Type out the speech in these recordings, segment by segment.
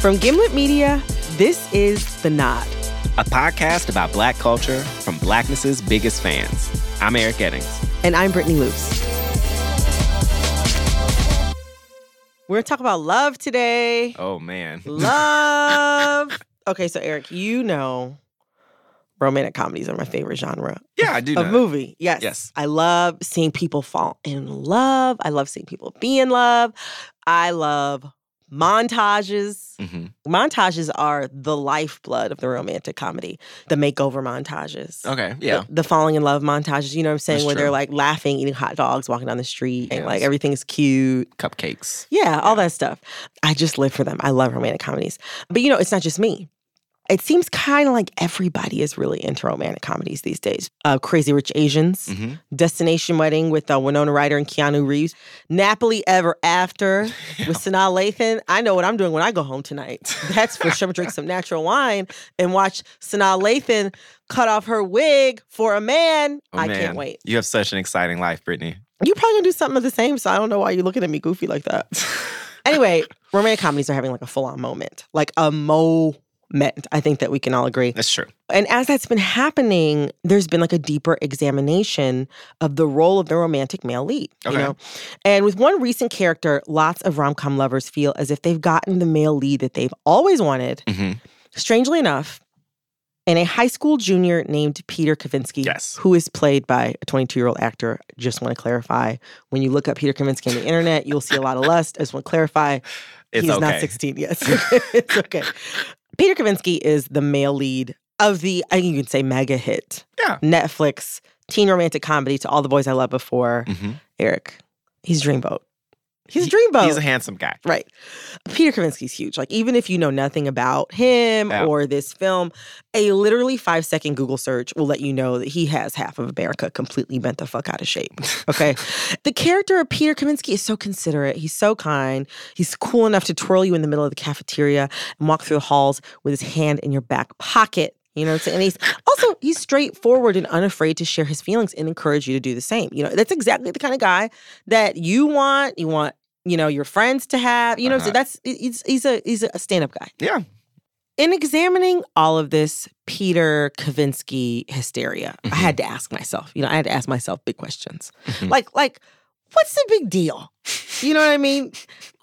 From Gimlet Media, this is The Nod, a podcast about black culture from blackness's biggest fans. I'm Eric Eddings. And I'm Brittany Luce. We're going to talk about love today. Oh, man. Love. okay, so Eric, you know romantic comedies are my favorite genre. Yeah, I do. Of movie. Yes. Yes. I love seeing people fall in love. I love seeing people be in love. I love montages. Mm-hmm. Montages are the lifeblood of the romantic comedy. The makeover montages. Okay. Yeah. The, the falling in love montages, you know what I'm saying? That's Where they're like laughing, eating hot dogs, walking down the street, and like Yes. everything's cute. Cupcakes. Yeah, all that stuff. I just live for them. I love romantic comedies. But you know, it's not just me. It seems kind of like everybody is really into romantic comedies these days. Uh, Crazy Rich Asians, Mhm. Destination Wedding with uh, Winona Ryder and Keanu Reeves, Nappily Ever After with Sanaa Lathan. I know what I'm doing when I go home tonight. That's for sure. Drink some natural wine and watch Sanaa Lathan cut off her wig for a man. Oh, I man. can't wait. You have such an exciting life, Brittany. You probably gonna do something of the same, so I don't know why you're looking at me goofy like that. anyway, romantic comedies are having like a full on moment, like a moment. I think that we can all agree. That's true. And as that's been happening, there's been like a deeper examination of the role of the romantic male lead. You know? And with one recent character, lots of rom com lovers feel as if they've gotten the male lead that they've always wanted. hmm Strangely enough, in a high school junior named Peter Kavinsky, Yes. who is played by a 22 year old actor. Just want to clarify when you look up Peter Kavinsky on the internet, you'll see a lot of lust. I just want to clarify It's he's not 16. Yes, it's okay. Peter Kavinsky is the male lead of the, I think you can say, mega hit Yeah. Netflix teen romantic comedy to All the Boys I Loved Before. hmm Eric, he's Dreamboat. He's a Dreamboat. He's a handsome guy. Right. Peter Kavinsky's huge. Like, even if you know nothing about him Yeah. or this film, a literally five second Google search will let you know that he has half of America completely bent the fuck out of shape. Okay. the character of Peter Kavinsky is so considerate. He's so kind. He's cool enough to twirl you in the middle of the cafeteria and walk through the halls with his hand in your back pocket. You know what I'm saying? And he's also he's straightforward and unafraid to share his feelings and encourage you to do the same. You know, that's exactly the kind of guy that you want. You want, you know, your friends to have. You know, so Uh-huh. that's he's he's a he's a stand-up guy. Yeah. In examining all of this Peter Kavinsky hysteria, I had to ask myself, you know, I had to ask myself big questions. Mhm. Like, like, what's the big deal? You know what I mean?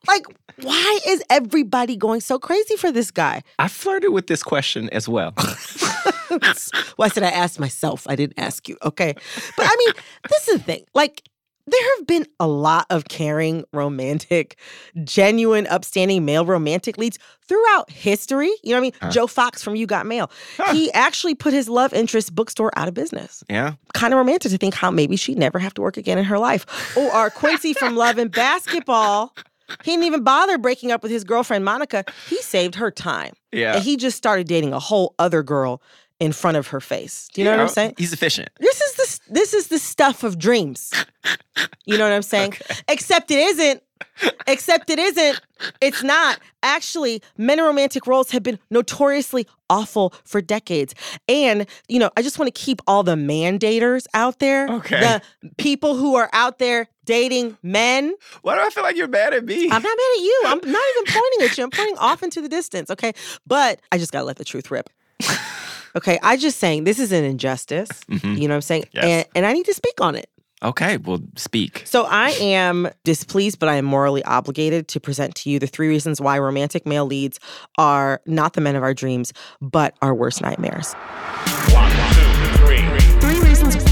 Like, why is everybody going so crazy for this guy? I flirted with this question as well. well, I said I asked myself. I didn't ask you. Okay. But I mean, this is the thing. Like, there have been a lot of caring, romantic, genuine, upstanding male romantic leads throughout history. You know what I mean? Huh. Joe Fox from You Got Mail. Huh. He actually put his love interest bookstore out of business. yeah. Kind of romantic to think how maybe she'd never have to work again in her life. Or, or Quincy from Love and Basketball. He didn't even bother breaking up with his girlfriend Monica. He saved her time. Yeah. And he just started dating a whole other girl in front of her face. Do you know what I'm saying? He's efficient. This is the this is the stuff of dreams. You know what I'm saying? Except it isn't. Except it isn't. It's not. Actually, men in romantic roles have been notoriously awful for decades. And, you know, I just want to keep all the mandators out there. Okay. The people who are out there dating men. Why do I feel like you're mad at me? I'm not mad at you. I'm not even pointing at you. I'm pointing off into the distance. Okay. But I just got to let the truth rip. Okay. I just saying this is an injustice. Mhm. You know what I'm saying? Yes. And, and I need to speak on it. Okay, well, speak. So I am displeased, but I am morally obligated to present to you the three reasons why romantic male leads are not the men of our dreams, but our worst nightmares. One, two, three. Three reasons.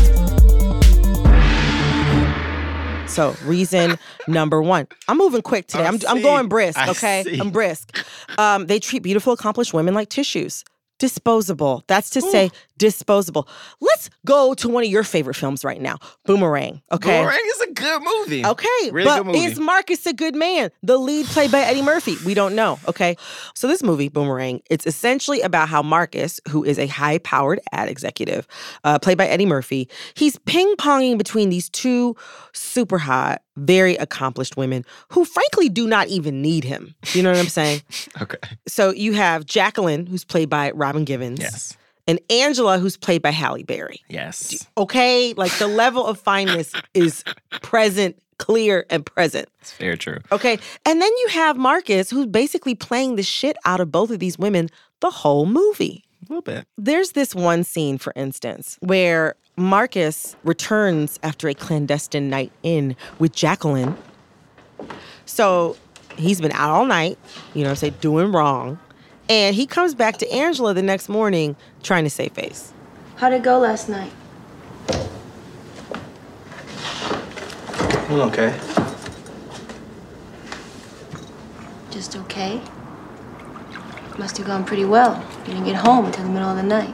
So reason number one, I'm moving quick today. I I'm, I'm going brisk. Okay. I'm brisk. Um, they treat beautiful, accomplished women like tissues. Disposable. That's to say, disposable. Let's go to one of your favorite films right now, Boomerang. Okay. Boomerang is a good movie. Okay, Really but good movie. is Marcus a good man? The lead played by Eddie Murphy. We don't know. Okay, so this movie, Boomerang, it's essentially about how Marcus, who is a high-powered ad executive, uh, played by Eddie Murphy, he's ping-ponging between these two super hot, very accomplished women who, frankly, do not even need him. You know what I'm saying? Okay. So you have Jacqueline, who's played by Robin Givens, Yes. And Angela, who's played by Halle Berry Yes. okay? Like the level of fineness is present, clear, and present. It's very true. Okay. And then you have Marcus, who's basically playing the shit out of both of these women the whole movie. A little bit. There's this one scene, for instance, where Marcus returns after a clandestine night in with Jacqueline. So he's been out all night, you know, i say doing wrong. And he comes back to Angela the next morning trying to save face. How'd it go last night? Well, okay. Just okay? Must have gone pretty well. You didn't get home until the middle of the night.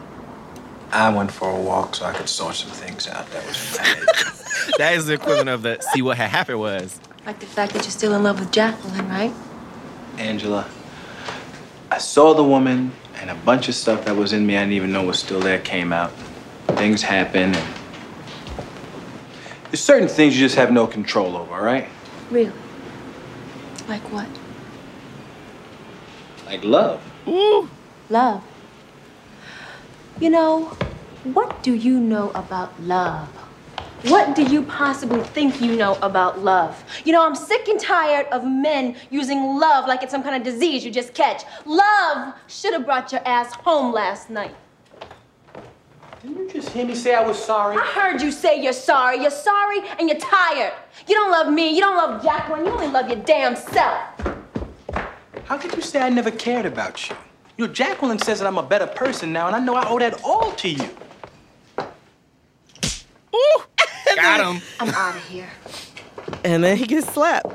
I went for a walk so I could sort some things out. That was fine. That is the equivalent of the see what had happened was. Like the fact that you're still in love with Jacqueline, right? Angela, I saw the woman, and a bunch of stuff that was in me I didn't even know was still there came out. Things happen, and there's certain things you just have no control over, all right? Really? Like what? Like love. Ooh. Love. You know, what do you know about love? What do you possibly think you know about love? You know, I'm sick and tired of men using love like it's some kind of disease you just catch. Love should have brought your ass home last night. Didn't you just hear me say I was sorry? I heard you say you're sorry. You're sorry and you're tired. You don't love me. You don't love Jacqueline. You only love your damn self. How could you say I never cared about you? You know, Jacqueline says that I'm a better person now, and I know I owe that all to you. Got him. I'm out of here. and then he gets slapped.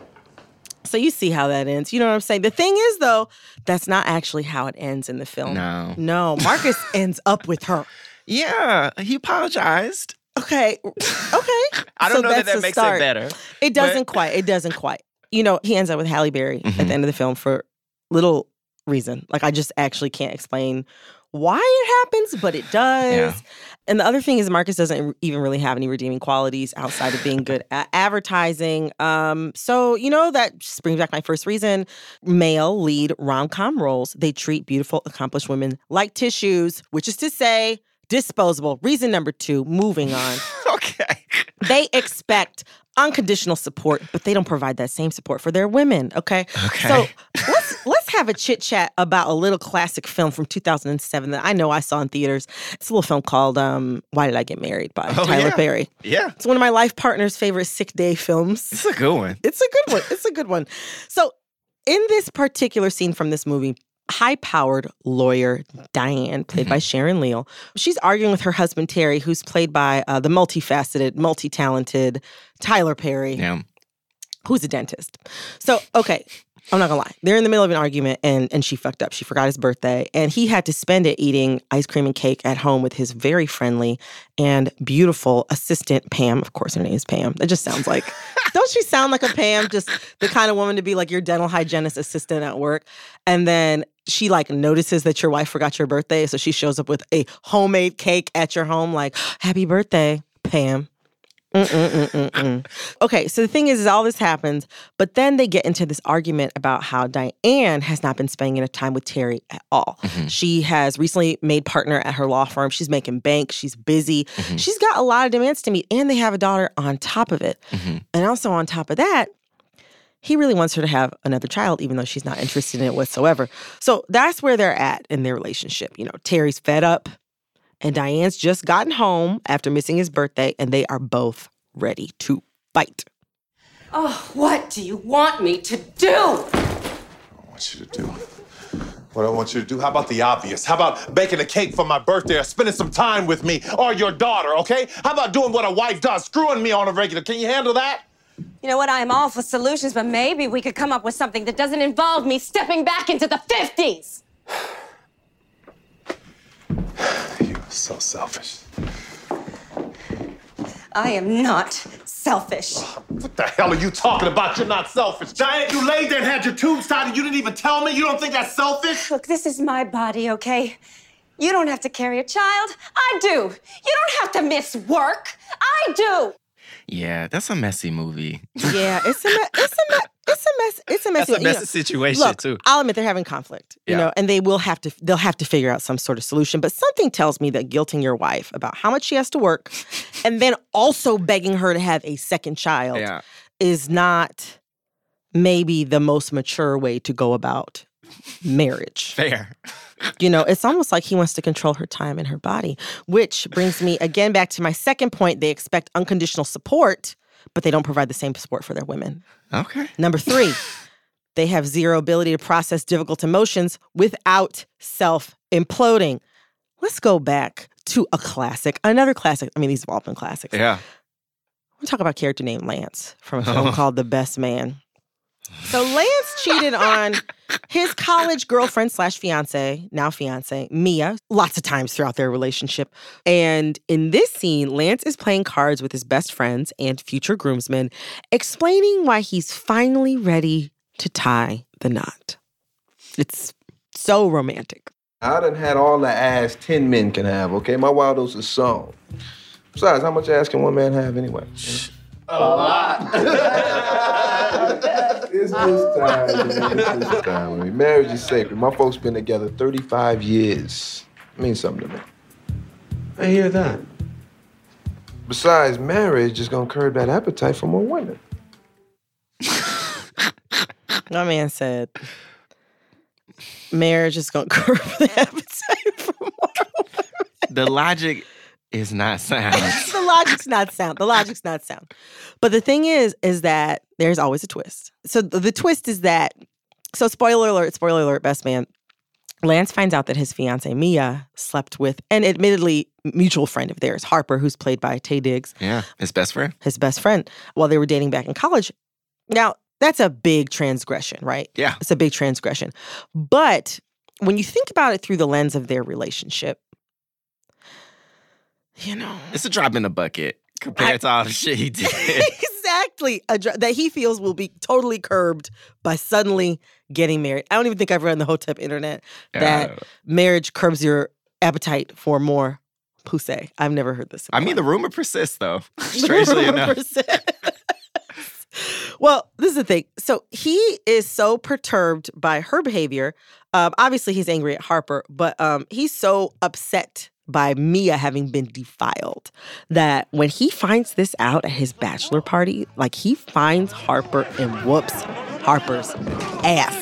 So you see how that ends. You know what I'm saying? The thing is, though, that's not actually how it ends in the film. No. No, Marcus ends up with her. Yeah, he apologized. Okay. Okay. I don't So know that that's that a makes start. it better. It doesn't but- quite. It doesn't quite. You know, he ends up with Halle Berry at Mhm. the end of the film for little reason. Like I just actually can't explain why it happens, but it does. Yeah. And the other thing is Marcus doesn't even really have any redeeming qualities outside of being good at advertising. Um, so you know that just brings back my first reason. Male lead rom-com roles, they treat beautiful, accomplished women like tissues, which is to say, disposable. Reason number two, moving on. okay. they expect unconditional support, but they don't provide that same support for their women. Okay. Okay. So let's have a chit chat about a little classic film from 2007 that I know I saw in theaters. It's a little film called um, "Why Did I Get Married" by Oh, Tyler yeah. Perry. Yeah, It's one of my life partner's favorite sick day films. it's a good one. It's a good one. It's a good one. So, in this particular scene from this movie, high powered lawyer Diane, played by Sharon Leal, she's arguing with her husband Terry, who's played by uh, the multifaceted, multi talented Tyler Perry, Yeah. who's a dentist. So, okay. I'm not gonna lie. They're in the middle of an argument and and she fucked up. She forgot his birthday and he had to spend it eating ice cream and cake at home with his very friendly and beautiful assistant Pam. Of course, her name is Pam. That just sounds like don't she sound like a Pam? Just the kind of woman to be like your dental hygienist assistant at work. And then she like notices that your wife forgot your birthday, so she shows up with a homemade cake at your home, like "Happy birthday, Pam." Okay, so the thing is, is all this happens, but then they get into this argument about how Diane has not been spending enough time with Terry at all. Mm-hmm. She has recently made partner at her law firm. She's making bank. She's busy. Mm-hmm. She's got a lot of demands to meet, and they have a daughter on top of it. Mm-hmm. And also on top of that, he really wants her to have another child, even though she's not interested in it whatsoever. So that's where they're at in their relationship. You know, Terry's fed up, and Diane's just gotten home after missing his birthday, and they are both ready to fight. Oh, what do you want me to do? I want you to do what I want you to do. How about the obvious? How about baking a cake for my birthday or spending some time with me or your daughter, okay? How about doing what a wife does, screwing me on a regular? Can you handle that? You know what? I am all for solutions, but maybe we could come up with something that doesn't involve me stepping back into the 50s. You're so selfish. I am not selfish. Oh, what the hell are you talking about? You're not selfish. Diane, you laid there and had your tubes tied and you didn't even tell me? You don't think that's selfish? Look, this is my body, okay? You don't have to carry a child. I do. You don't have to miss work. I do. Yeah, that's a messy movie. Yeah, it's a me- it's a me- it's a mess it's a messy That's a messy situation look, too. I'll admit they're having conflict, you Yeah. know, and they will have to they'll have to figure out some sort of solution. But something tells me that guilting your wife about how much she has to work, and then also begging her to have a second child, Yeah. is not maybe the most mature way to go about marriage. Fair. You know, it's almost like he wants to control her time and her body, which brings me again back to my second point. They expect unconditional support, but they don't provide the same support for their women. Okay. Number three, they have zero ability to process difficult emotions without self imploding. Let's go back to a classic, another classic. I mean, these have all been classics. Yeah. We'll talk about character named Lance from a film called The Best Man. So Lance cheated on his college girlfriend slash fiance, now fiance, Mia, lots of times throughout their relationship. And in this scene, Lance is playing cards with his best friends and future groomsmen, explaining why he's finally ready to tie the knot. It's so romantic. I done had all the ass 10 men can have, okay? My wild oats is sown. Besides, how much ass can one man have anyway? A lot. it's this time, man. It's this time. I mean, marriage is sacred. My folks been together 35 years. It means something to me. I hear that. Besides, marriage is gonna curb that appetite for more women. My man said, marriage is going to curb the appetite for more. women. The logic is not sound. the logic's not sound. The logic's not sound. But the thing is, is that there's always a twist. So the, the twist is that, so spoiler alert, spoiler alert, best man. Lance finds out that his fiance Mia slept with an admittedly mutual friend of theirs, Harper, who's played by Taye Diggs, yeah. His best friend. his best friend, while they were dating back in college. Now, that's a big transgression, right? Yeah. It's a big transgression. But when you think about it through the lens of their relationship, you know, It's a drop in the bucket compared to all the shit he did. exactly a dr- that he feels will be totally curbed by suddenly getting married. I don't even think I've read on the Hotep internet that Yeah. marriage curbs your appetite for more pussy. I've never heard this. I mean, the rumor persists though. Strangely enough. well, this is the thing. So he is so perturbed by her behavior. Um, obviously, he's angry at Harper, but um, he's so upset by Mia having been defiled that when he finds this out at his bachelor party, like he finds Harper and whoops Harper's ass.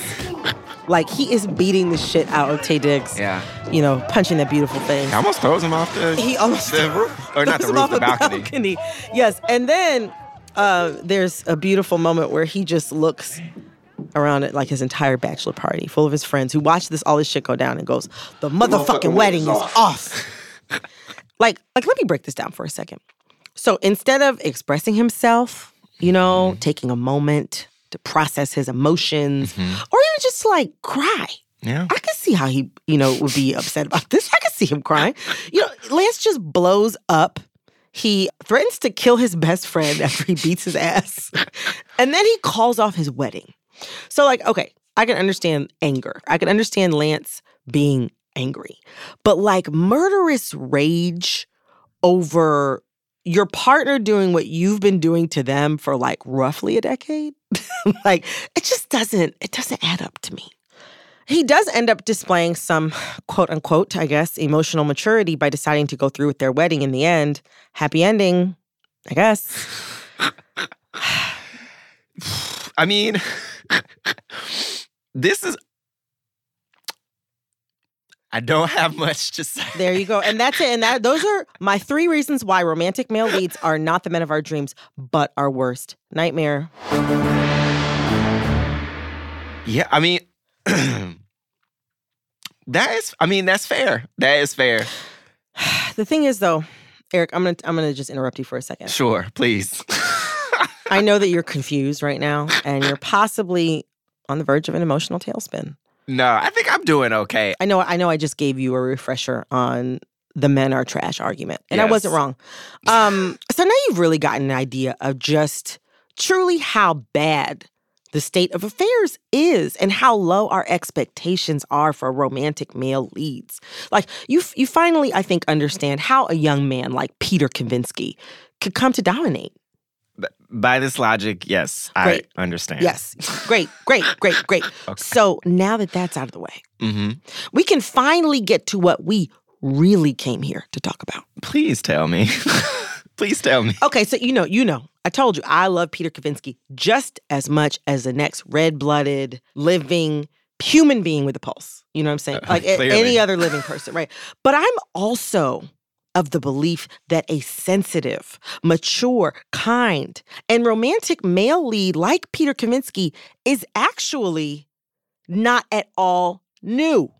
Like he is beating the shit out of Taye Diggs. Yeah. You know, punching that beautiful face. He almost throws him off the, He almost the roof. Or not the roof, the a balcony. Yes, and then uh, there's a beautiful moment where he just looks around like his entire bachelor party, full of his friends who watch this all this shit go down and goes, "The motherfucking wedding is off." like, like let me break this down for a second. So instead of expressing himself, you know, mm-hmm. taking a moment to process his emotions, mm-hmm. or even just like cry. Yeah. I can see how he, you know, would be upset about this. I can see him crying. You know, Lance just blows up. He threatens to kill his best friend after he beats his ass. and then he calls off his wedding. So, like, okay, I can understand anger. I can understand Lance being angry. But like murderous rage over your partner doing what you've been doing to them for like roughly a decade, like it just doesn't it doesn't add up to me. He does end up displaying some quote unquote, I guess, emotional maturity by deciding to go through with their wedding in the end. Happy ending, I guess. I mean, this is. I don't have much to say. There you go. And that's it. And that those are my three reasons why romantic male leads are not the men of our dreams, but our worst nightmare. Yeah, I mean, that is. I mean, that's fair. That is fair. The thing is though, Eric, I'm gonna I'm gonna just interrupt you for a second. Sure, please. I know that you're confused right now and you're possibly on the verge of an emotional tailspin. No, I think I'm doing okay. I know I know I just gave you a refresher on the men are trash argument. And I wasn't wrong. Um, so now you've really gotten an idea of just truly how bad the state of affairs is and how low our expectations are for romantic male leads. Like you you finally I think understand how a young man like Peter Kavinsky could come to dominate. By this logic, yes, Great. I understand. Yes. Great, great, great, great. okay. So now that that's out of the way, hmm we can finally get to what we really came here to talk about. Please tell me. Please tell me. Okay, so you know, you know, I told you I love Peter Kavinsky just as much as the next red-blooded, living human being with a pulse. You know what I'm saying? Uh, Like any other living person, right? But I'm also of the belief that a sensitive, mature, kind, and romantic male lead like Peter Kavinsky is actually not at all new.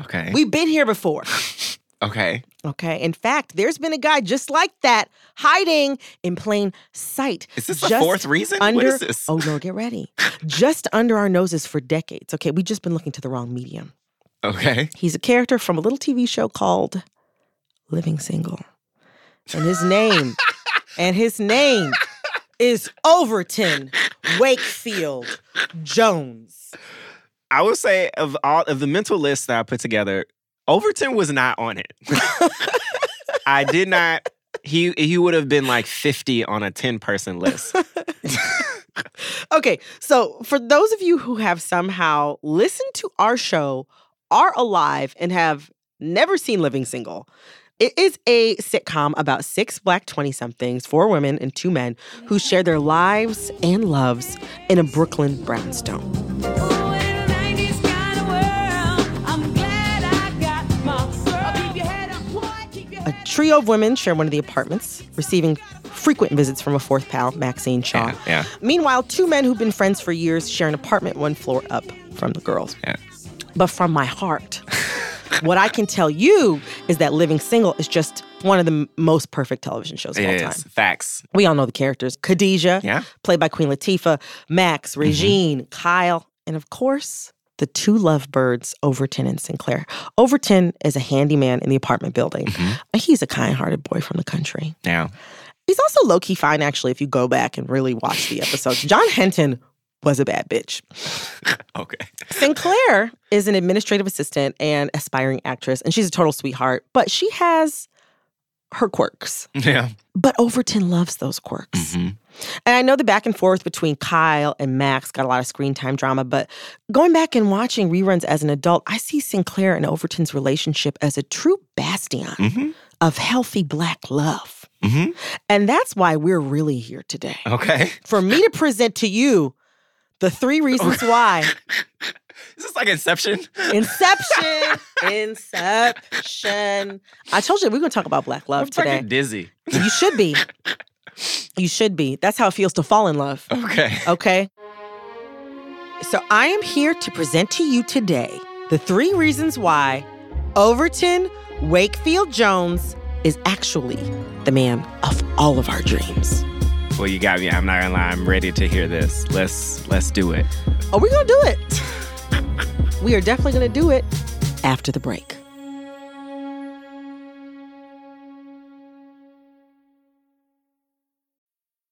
Okay. We've been here before. okay. Okay. In fact, there's been a guy just like that hiding in plain sight. Is this the fourth reason? Under, what is this? Oh no, get ready. just under our noses for decades. Okay, We've just been looking to the wrong medium. Okay. He's a character from a little TV show called Living Single. And his name, and his name is Overton Wakefield Jones. I would say of all of the mental list that I put together, Overton was not on it. I did not. He he would have been like 50 on a 10 person list. Okay, so for those of you who have somehow listened to our show, are alive, and have never seen Living Single, it is a sitcom about six black 20 somethings, four women and two men, who share their lives and loves in a Brooklyn brownstone. A trio of women share one of the apartments, receiving frequent visits from a fourth pal, Maxine Shaw. Yeah, yeah. Meanwhile, two men who've been friends for years share an apartment one floor up from the girls. Yeah. But from my heart, what I can tell you is that Living Single is just one of the most perfect television shows of It all is. time. Facts. We all know the characters Khadijah, Yeah. played by Queen Latifah, Max, Mm-hmm. Regine, Kyle, and of course, the two lovebirds, Overton and Sinclair. Overton is a handyman in the apartment building. Mm-hmm. He's a kind hearted boy from the country. Yeah. He's also low key fine, actually, if you go back and really watch the episodes. John Henton was a bad bitch. Okay. Sinclair is an administrative assistant and aspiring actress, and she's a total sweetheart, but she has her quirks. Yeah. But Overton loves those quirks. Mhm. And I know the back and forth between Kyle and Max got a lot of screen time drama, but going back and watching reruns as an adult, I see Sinclair and Overton's relationship as a true bastion Mhm. of healthy black love. Mhm. And that's why we're really here today. Okay. For me to present to you the three reasons why Is this like Inception? Inception, Inception. I told you we're going to talk about black love I'm today. dizzy. You should be. You should be. That's how it feels to fall in love. Okay. Okay. So I am here to present to you today the three reasons why Overton Wakefield Jones is actually the man of all of our dreams. Well, you got me. I'm not gonna lie. I'm ready to hear this. Let's let's do it. Are we to do it? we are definitely to do it after the break.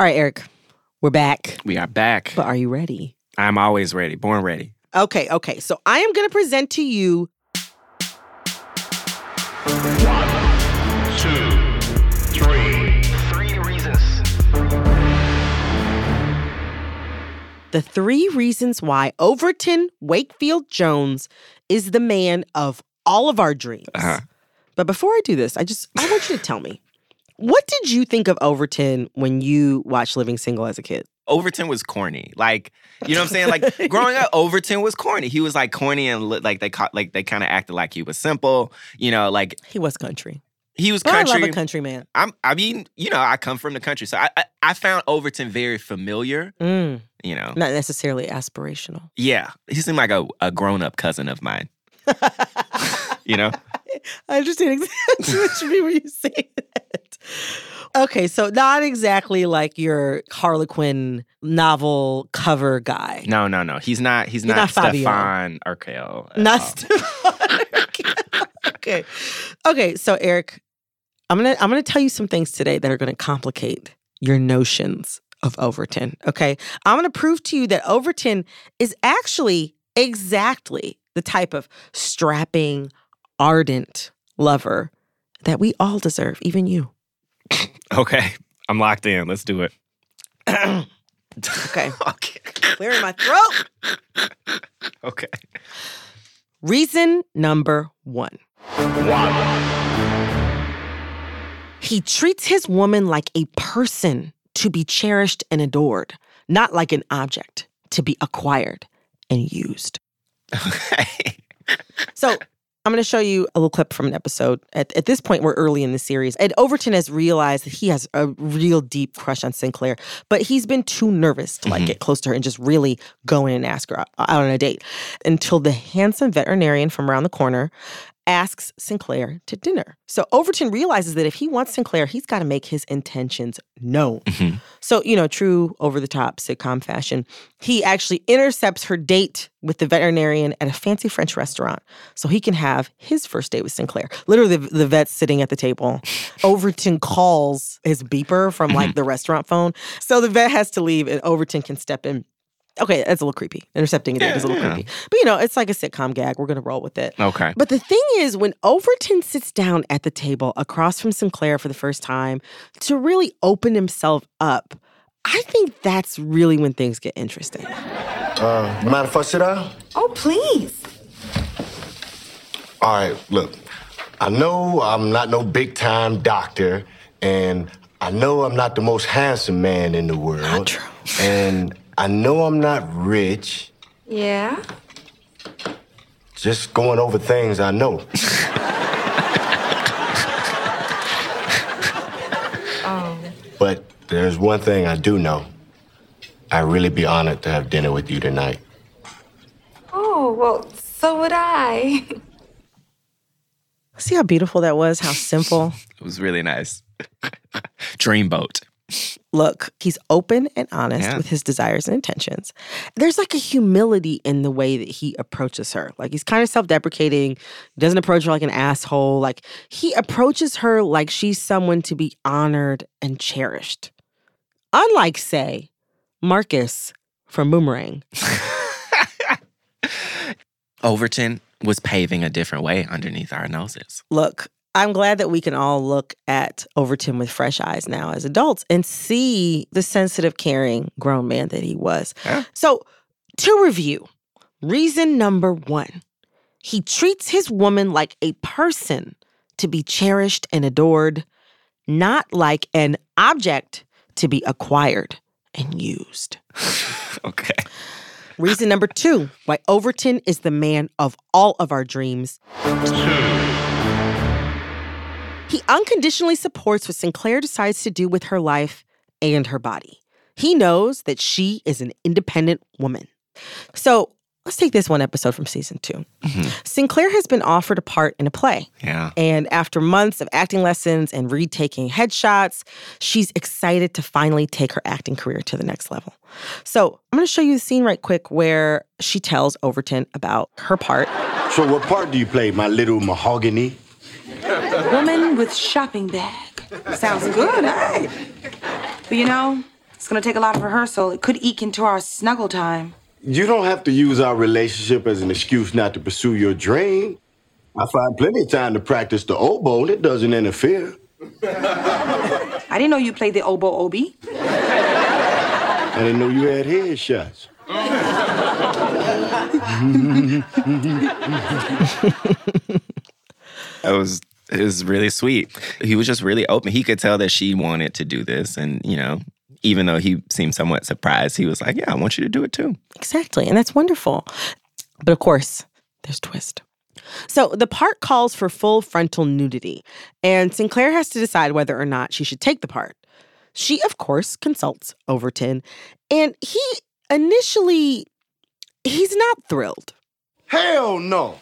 All right, Eric, we're back. We are back. But are you ready? I'm always ready. Born ready. Okay, okay. So I am going to present to you Two, three. Three reasons. the three reasons why Overton Wakefield Jones is the man of all of our dreams. Uh-huh. But before I do this, I just I want you to tell me what did you think of Overton when you watched Living Single as a kid? Overton was corny. Like, you know what I'm saying? Like growing up, Overton was corny. He was like corny and like they caught like they kind of acted like he was simple. You know, like He was country. he was But country. I love a country man. I'm. I mean, you know, I come from the country, so I I, I found Overton very familiar. Mm, You know, not necessarily aspirational. yeah, he seemed like a, a grown up cousin of mine. you know, I understand exactly what you mean when you say that. Okay, so not exactly like your Harlequin novel cover guy. no, no, no. He's not. He's, He's not, not. Stefan Urquelle. at Not. Stefan. okay. Okay, so Eric, I'm gonna I'm gonna tell you some things today that are gonna complicate your notions of Overton. Okay. I'm gonna prove to you that Overton is actually exactly the type of strapping, ardent lover that we all deserve, even you. Okay, I'm locked in. Let's do it. Okay. okay. Clearing my throat. Okay. Reason number one. He treats his woman like a person to be cherished and adored, not like an object to be acquired and used. Okay. so I'm going to show you a little clip from an episode. At, at this point, we're early in the series. And Overton has realized that he has a real deep crush on Sinclair, but he's been too nervous to like mm-hmm. get close to her and just really go in and ask her out, out on a date until the handsome veterinarian from around the corner asks Sinclair to dinner. So Overton realizes that if he wants Sinclair, he's got to make his intentions known. Mm-hmm. So, you know, true over the top sitcom fashion, he actually intercepts her date with the veterinarian at a fancy French restaurant so he can have his first date with Sinclair. Literally, the, the vet's sitting at the table. Overton calls his beeper from like mm-hmm. the restaurant phone. So the vet has to leave and Overton can step in. Okay, that's a little creepy. Intercepting a date is a little Yeah. creepy. But you know, it's like a sitcom gag. We're going to roll with it. Okay. But the thing is, when Overton sits down at the table across from Sinclair for the first time to really open himself up, I think that's really when things get interesting. Uh, you mind if I sit down? Oh, please. All right, look. I know I'm not no big time doctor, and I know I'm not the most handsome man in the world. Not true. And I know I'm not rich. Yeah? Just going over things I know. Oh. But there's one thing I do know. I'd really be honored to have dinner with you tonight. Oh, well, so would I. See how beautiful that was? How simple? It was really nice. Dreamboat. Look, he's open and honest Yeah. with his desires and intentions. There's like a humility in the way that he approaches her. Like he's kind of self deprecating, doesn't approach her like an asshole. Like he approaches her like she's someone to be honored and cherished. Unlike, say, Marcus from Boomerang. Overton was paving a different way underneath our noses. Look, I'm glad that we can all look at Overton with fresh eyes now as adults and see the sensitive, caring grown man that he was. Yeah. So, to review, reason number one he treats his woman like a person to be cherished and adored, not like an object to be acquired and used. Okay. Reason number two why Overton is the man of all of our dreams. He unconditionally supports what Sinclair decides to do with her life and her body. He knows that she is an independent woman. So let's take this one episode from season 2 mm-hmm. Sinclair has been offered a part in a play. Yeah. And after months of acting lessons and retaking headshots, she's excited to finally take her acting career to the next level. So I'm going to show you the scene right quick where she tells Overton about her part. So, what part do you play, my little mahogany? Woman with shopping bag. Sounds good, eh? But you know, it's gonna take a lot of rehearsal. It could eke into our snuggle time. You don't have to use our relationship as an excuse not to pursue your dream. I find plenty of time to practice the oboe, and it doesn't interfere. I didn't know you played the oboe obi. I didn't know you had headshots. It was it was really sweet. He was just really open. He could tell that she wanted to do this, and you know, even though he seemed somewhat surprised, he was like, "Yeah, I want you to do it too." Exactly. And that's wonderful. But of course, there's twist. So the part calls for full frontal nudity, and Sinclair has to decide whether or not she should take the part. She, of course, consults Overton, and he initially he's not thrilled. Hell no.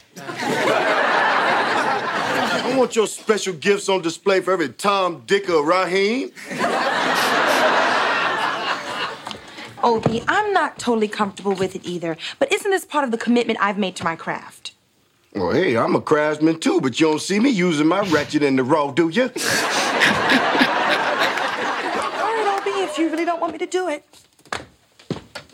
I want your special gifts on display for every Tom, Dick, or Raheem. Obie, I'm not totally comfortable with it either. But isn't this part of the commitment I've made to my craft? Well, hey, I'm a craftsman too, but you don't see me using my ratchet in the raw, do you? All right, Obie, if you really don't want me to do it.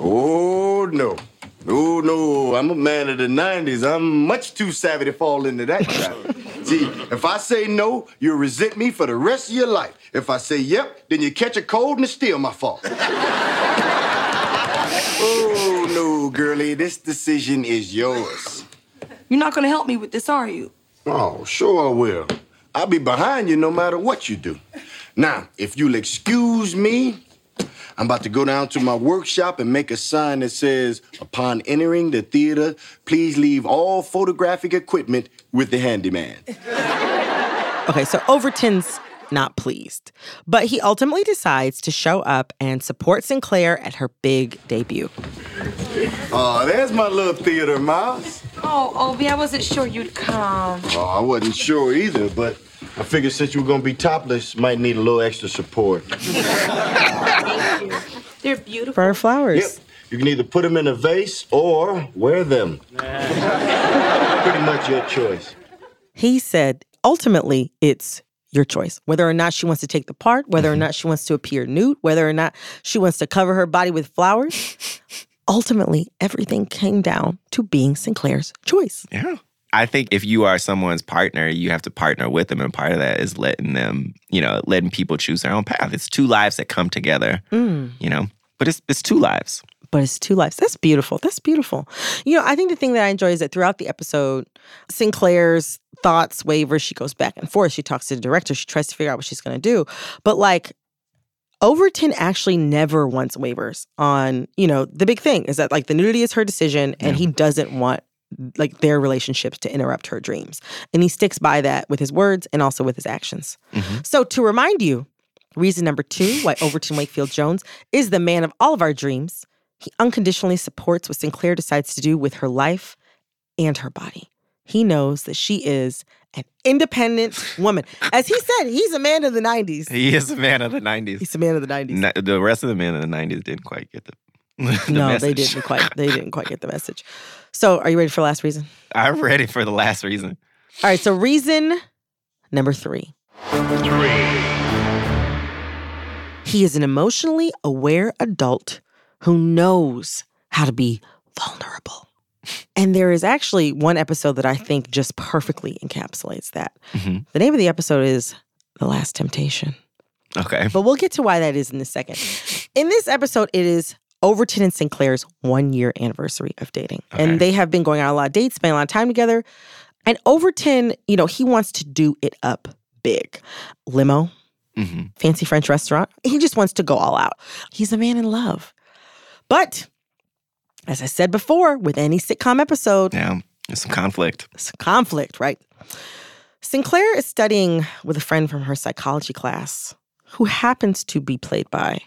Oh, no. No, no, I'm a man of the 90s. I'm much too savvy to fall into that trap. See, if I say no, you'll resent me for the rest of your life. If I say yep, then you catch a cold and it's still my fault. oh, no, girlie, this decision is yours. You're not gonna help me with this, are you? Oh, sure I will. I'll be behind you no matter what you do. Now, if you'll excuse me, I'm about to go down to my workshop and make a sign that says, upon entering the theater, please leave all photographic equipment with the handyman. Okay, so Overton's not pleased, but he ultimately decides to show up and support Sinclair at her big debut. Oh, there's my little theater mouse. Oh, Obie, I wasn't sure you'd come. Oh, I wasn't sure either, but I figured since you were gonna be topless, might need a little extra support. They're beautiful. For her flowers. Yep. You can either put them in a vase or wear them. Pretty much your choice. He said, ultimately, it's your choice. Whether or not she wants to take the part, whether or mm-hmm. not she wants to appear nude, whether or not she wants to cover her body with flowers. ultimately, everything came down to being Sinclair's choice. Yeah. I think if you are someone's partner, you have to partner with them. And part of that is letting them, you know, letting people choose their own path. It's two lives that come together, Mm. you know, but it's, it's two lives. but it's two lives. That's beautiful. That's beautiful. You know, I think the thing that I enjoy is that throughout the episode, Sinclair's thoughts waver. She goes back and forth. She talks to the director. She tries to figure out what she's going to do. But like, Overton actually never once wavers on, you know, the big thing is that like the nudity is her decision and he doesn't want like their relationships to interrupt her dreams. And he sticks by that with his words and also with his actions. Mm-hmm. So to remind you, reason number two why Overton Wakefield Jones is the man of all of our dreams, he unconditionally supports what Sinclair decides to do with her life and her body. He knows that she is an independent woman. As he said, he's a man of the 90s. He is a man of the 90s. He's a man of the 90s. Na- the rest of the men in the 90s didn't quite get the no, message. they didn't quite they didn't quite get the message. So, are you ready for the last reason? I'm ready for the last reason. All right, so reason number 3. Three. He is an emotionally aware adult who knows how to be vulnerable. And there is actually one episode that I think just perfectly encapsulates that. Mhm. The name of the episode is The Last Temptation. Okay. But we'll get to why that is in a second. In this episode, it is Overton and Sinclair's one year anniversary of dating. And they have been going on a lot of dates, spending a lot of time together. And Overton, you know, he wants to do it up big. Limo, Mhm. fancy French restaurant. He just wants to go all out. He's a man in love. But as I said before, with any sitcom episode, Yeah, there's some conflict. some conflict, right? Sinclair is studying with a friend from her psychology class who happens to be played by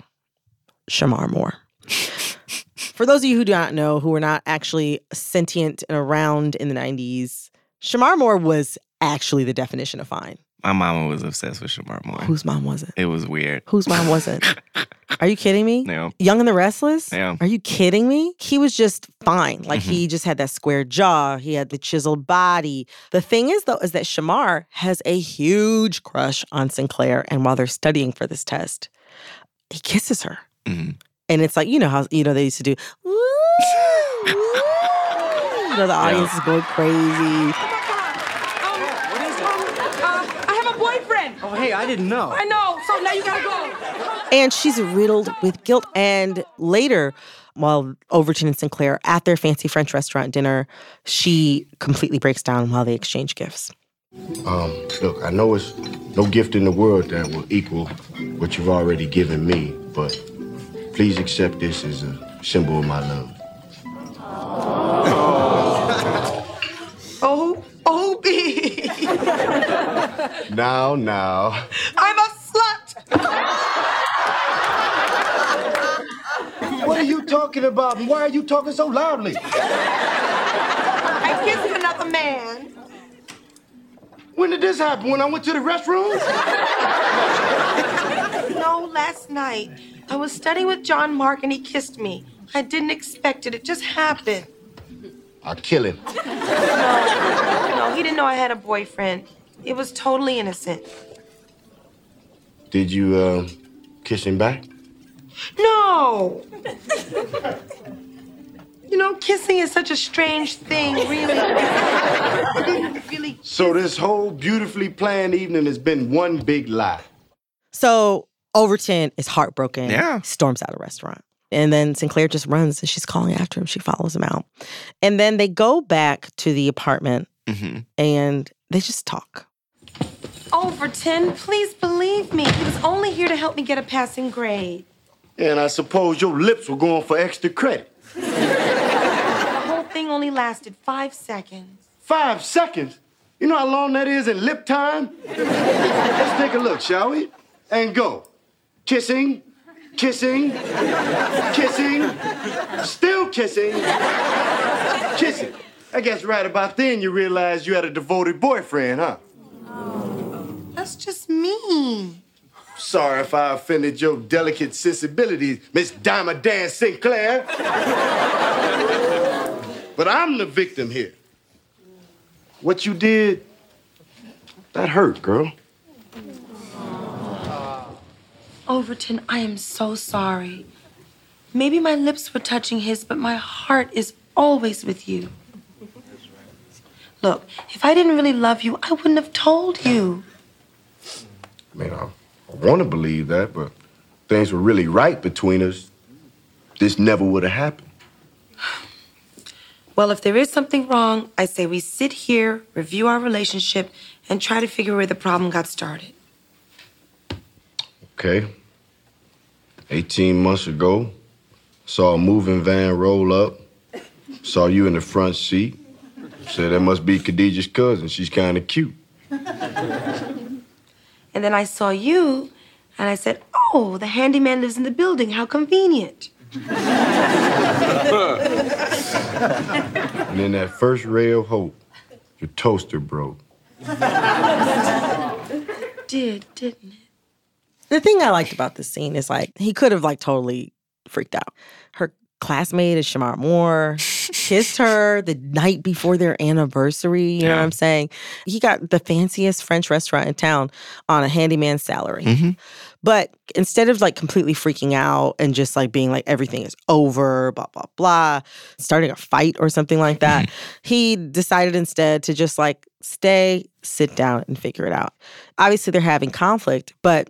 Shemar Moore. For those of you who do not know, who were not actually sentient and around in the 90s, Shemar Moore was actually the definition of fine. My mama was obsessed with Shemar Moore. Whose mom wasn't? It was weird. Whose mom wasn't? Are you kidding me? Yeah. Young and the Restless? Yeah. Are you kidding me? He was just fine. Like he just had that square jaw. He had the chiseled body. The thing is, though, is that Shemar has a huge crush on Sinclair. And while they're studying for this test, he kisses her. Mhm. And it's like, you know how, you know, they used to do, "Woo!" You know, the audience is going crazy. Uh, I have a boyfriend. Oh, hey, I didn't know. I know. So now you gotta go. And she's riddled with guilt. And later, while Overton and Sinclair at their fancy French restaurant dinner, she completely breaks down while they exchange gifts. Um, look, I know it's no gift in the world that will equal what you've already given me, but please accept this as a symbol of my love. Oh, oh, B. Now, now. I'm a slut. What are you talking about? And why are you talking so loudly? I kissed another man. When did this happen? When I went to the restroom? No, last night. I was studying with John Mark and he kissed me. I didn't expect it. It just happened. I'll kill him. No, he didn't know I had a boyfriend. It was totally innocent. Did you, uh, kiss him back? No! You know, kissing is such a strange thing, really. really. So this whole beautifully planned evening has been one big lie. So Overton is heartbroken. Yeah. Storms out of the restaurant. And then Sinclair just runs and she's calling after him. She follows him out. And then they go back to the apartment Mm-hmm. and they just talk. Overton, please believe me. He was only here to help me get a passing grade. And I suppose your lips were going for extra credit. The whole thing only lasted five seconds. Five seconds? You know how long that is in lip time? Let's take a look, shall we? And go. Kissing, kissing, kissing, still kissing, kissing. I guess right about then you realized you had a devoted boyfriend, huh? That's just mean. Sorry if I offended your delicate sensibilities, Miss Diamond Dan Sinclair. but I'm the victim here. What you did, that hurt, girl. Overton, I am so sorry. Maybe my lips were touching his, but my heart is always with you. Look, if I didn't really love you, I wouldn't have told you. I mean, I, I want to believe that, but things were really right between us. This never would have happened. Well, if there is something wrong, I say we sit here, review our relationship, and try to figure where the problem got started. Okay. 18 months ago, saw a moving van roll up, saw you in the front seat. Said that must be Khadijah's cousin. She's kind of cute. And then I saw you, and I said, Oh, the handyman lives in the building. How convenient. And then that first ray of hope, your toaster broke. Did, didn't it? The thing I liked about this scene is like he could have like totally freaked out. Her classmate is Shemar Moore, kissed her the night before their anniversary. You know what I'm saying? He got the fanciest French restaurant in town on a handyman's salary. Mm-hmm. But instead of like completely freaking out and just like being like everything is over, blah, blah, blah, starting a fight or something like that, mm-hmm. he decided instead to just like stay, sit down, and figure it out. Obviously, they're having conflict, but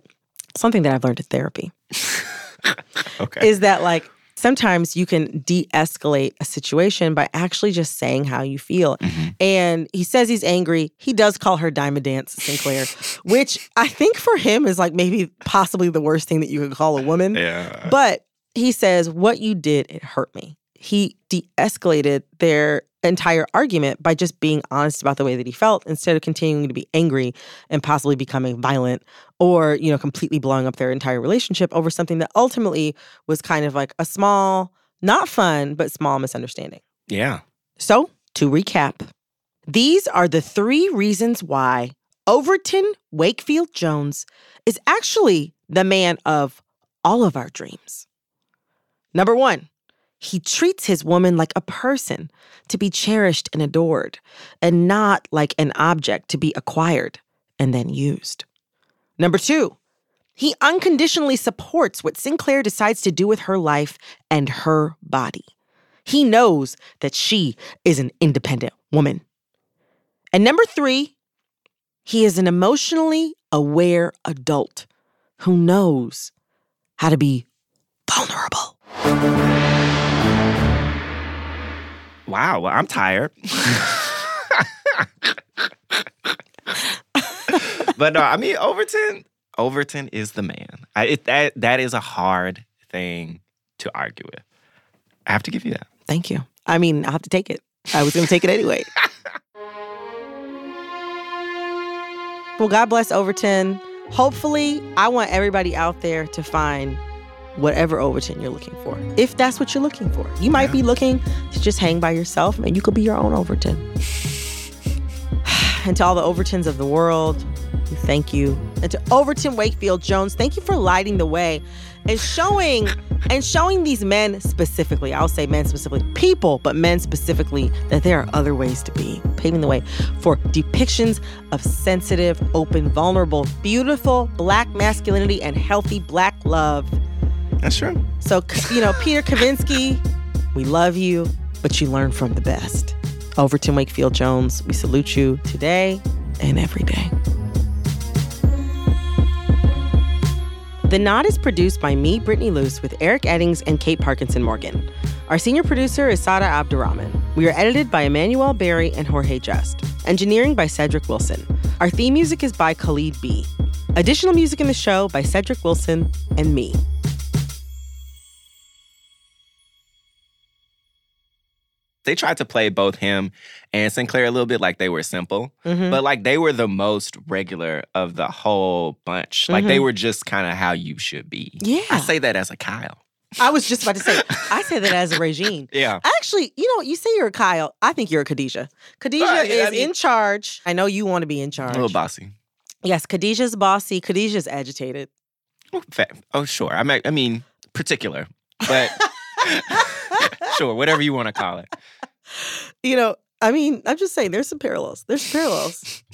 something that I've learned in therapy Okay. is that like sometimes you can de-escalate a situation by actually just saying how you feel. Mm-hmm. And he says he's angry. He does call her Diamond Dance Sinclair, which I think for him is like maybe possibly the worst thing that you could call a woman. Yeah. But he says, What you did, it hurt me. He de escalated their entire argument by just being honest about the way that he felt instead of continuing to be angry and possibly becoming violent or, you know, completely blowing up their entire relationship over something that ultimately was kind of like a small, not fun, but small misunderstanding. Yeah. So, to recap, these are the three reasons why Overton Wakefield Jones is actually the man of all of our dreams. Number one, he treats his woman like a person to be cherished and adored, and not like an object to be acquired and then used. Number two, he unconditionally supports what Sinclair decides to do with her life and her body. He knows that she is an independent woman. And number three, he is an emotionally aware adult who knows how to be vulnerable. Wow, well, I'm tired. but no, I mean Overton. Overton is the man. I, it, that that is a hard thing to argue with. I have to give you that. Thank you. I mean, I'll have to take it. I was going to take it anyway. well, God bless Overton. Hopefully, I want everybody out there to find whatever Overton you're looking for. If that's what you're looking for. You might be looking to just hang by yourself and you could be your own Overton. and to all the Overtons of the world, thank you. And to Overton Wakefield Jones, thank you for lighting the way and showing and showing these men specifically, I'll say men specifically, people, but men specifically, that there are other ways to be, paving the way for depictions of sensitive, open, vulnerable, beautiful black masculinity and healthy black love. That's true. So, you know, Peter Kavinsky, we love you, but you learn from the best. Overton Wakefield Jones, we salute you today and every day. The Nod is produced by me, Brittany Luce, with Eric Eddings and Kate Parkinson Morgan. Our senior producer is Sada Abdurrahman. We are edited by Emmanuel Berry and Jorge Just. Engineering by Cedric Wilson. Our theme music is by Khalid B. Additional music in the show by Cedric Wilson and me. They tried to play both him and Sinclair a little bit like they were simple, Mhm. but like they were the most regular of the whole bunch. Like they Mhm. were just kind of how you should be. Yeah. I say that as a Kyle. I was just about to say, I say that as a Regine. Yeah. Actually, you know, you say you're a Kyle. I think you're a Khadijah. Khadijah yeah, I is mean- in charge. I know you want to be in charge. A little bossy. Yes, Khadijah's bossy. Khadijah's agitated. Fa- Oh, sure. I mean, I mean, particular, but sure, whatever you want to call it. You know, I mean, I'm just saying there's some parallels. There's parallels.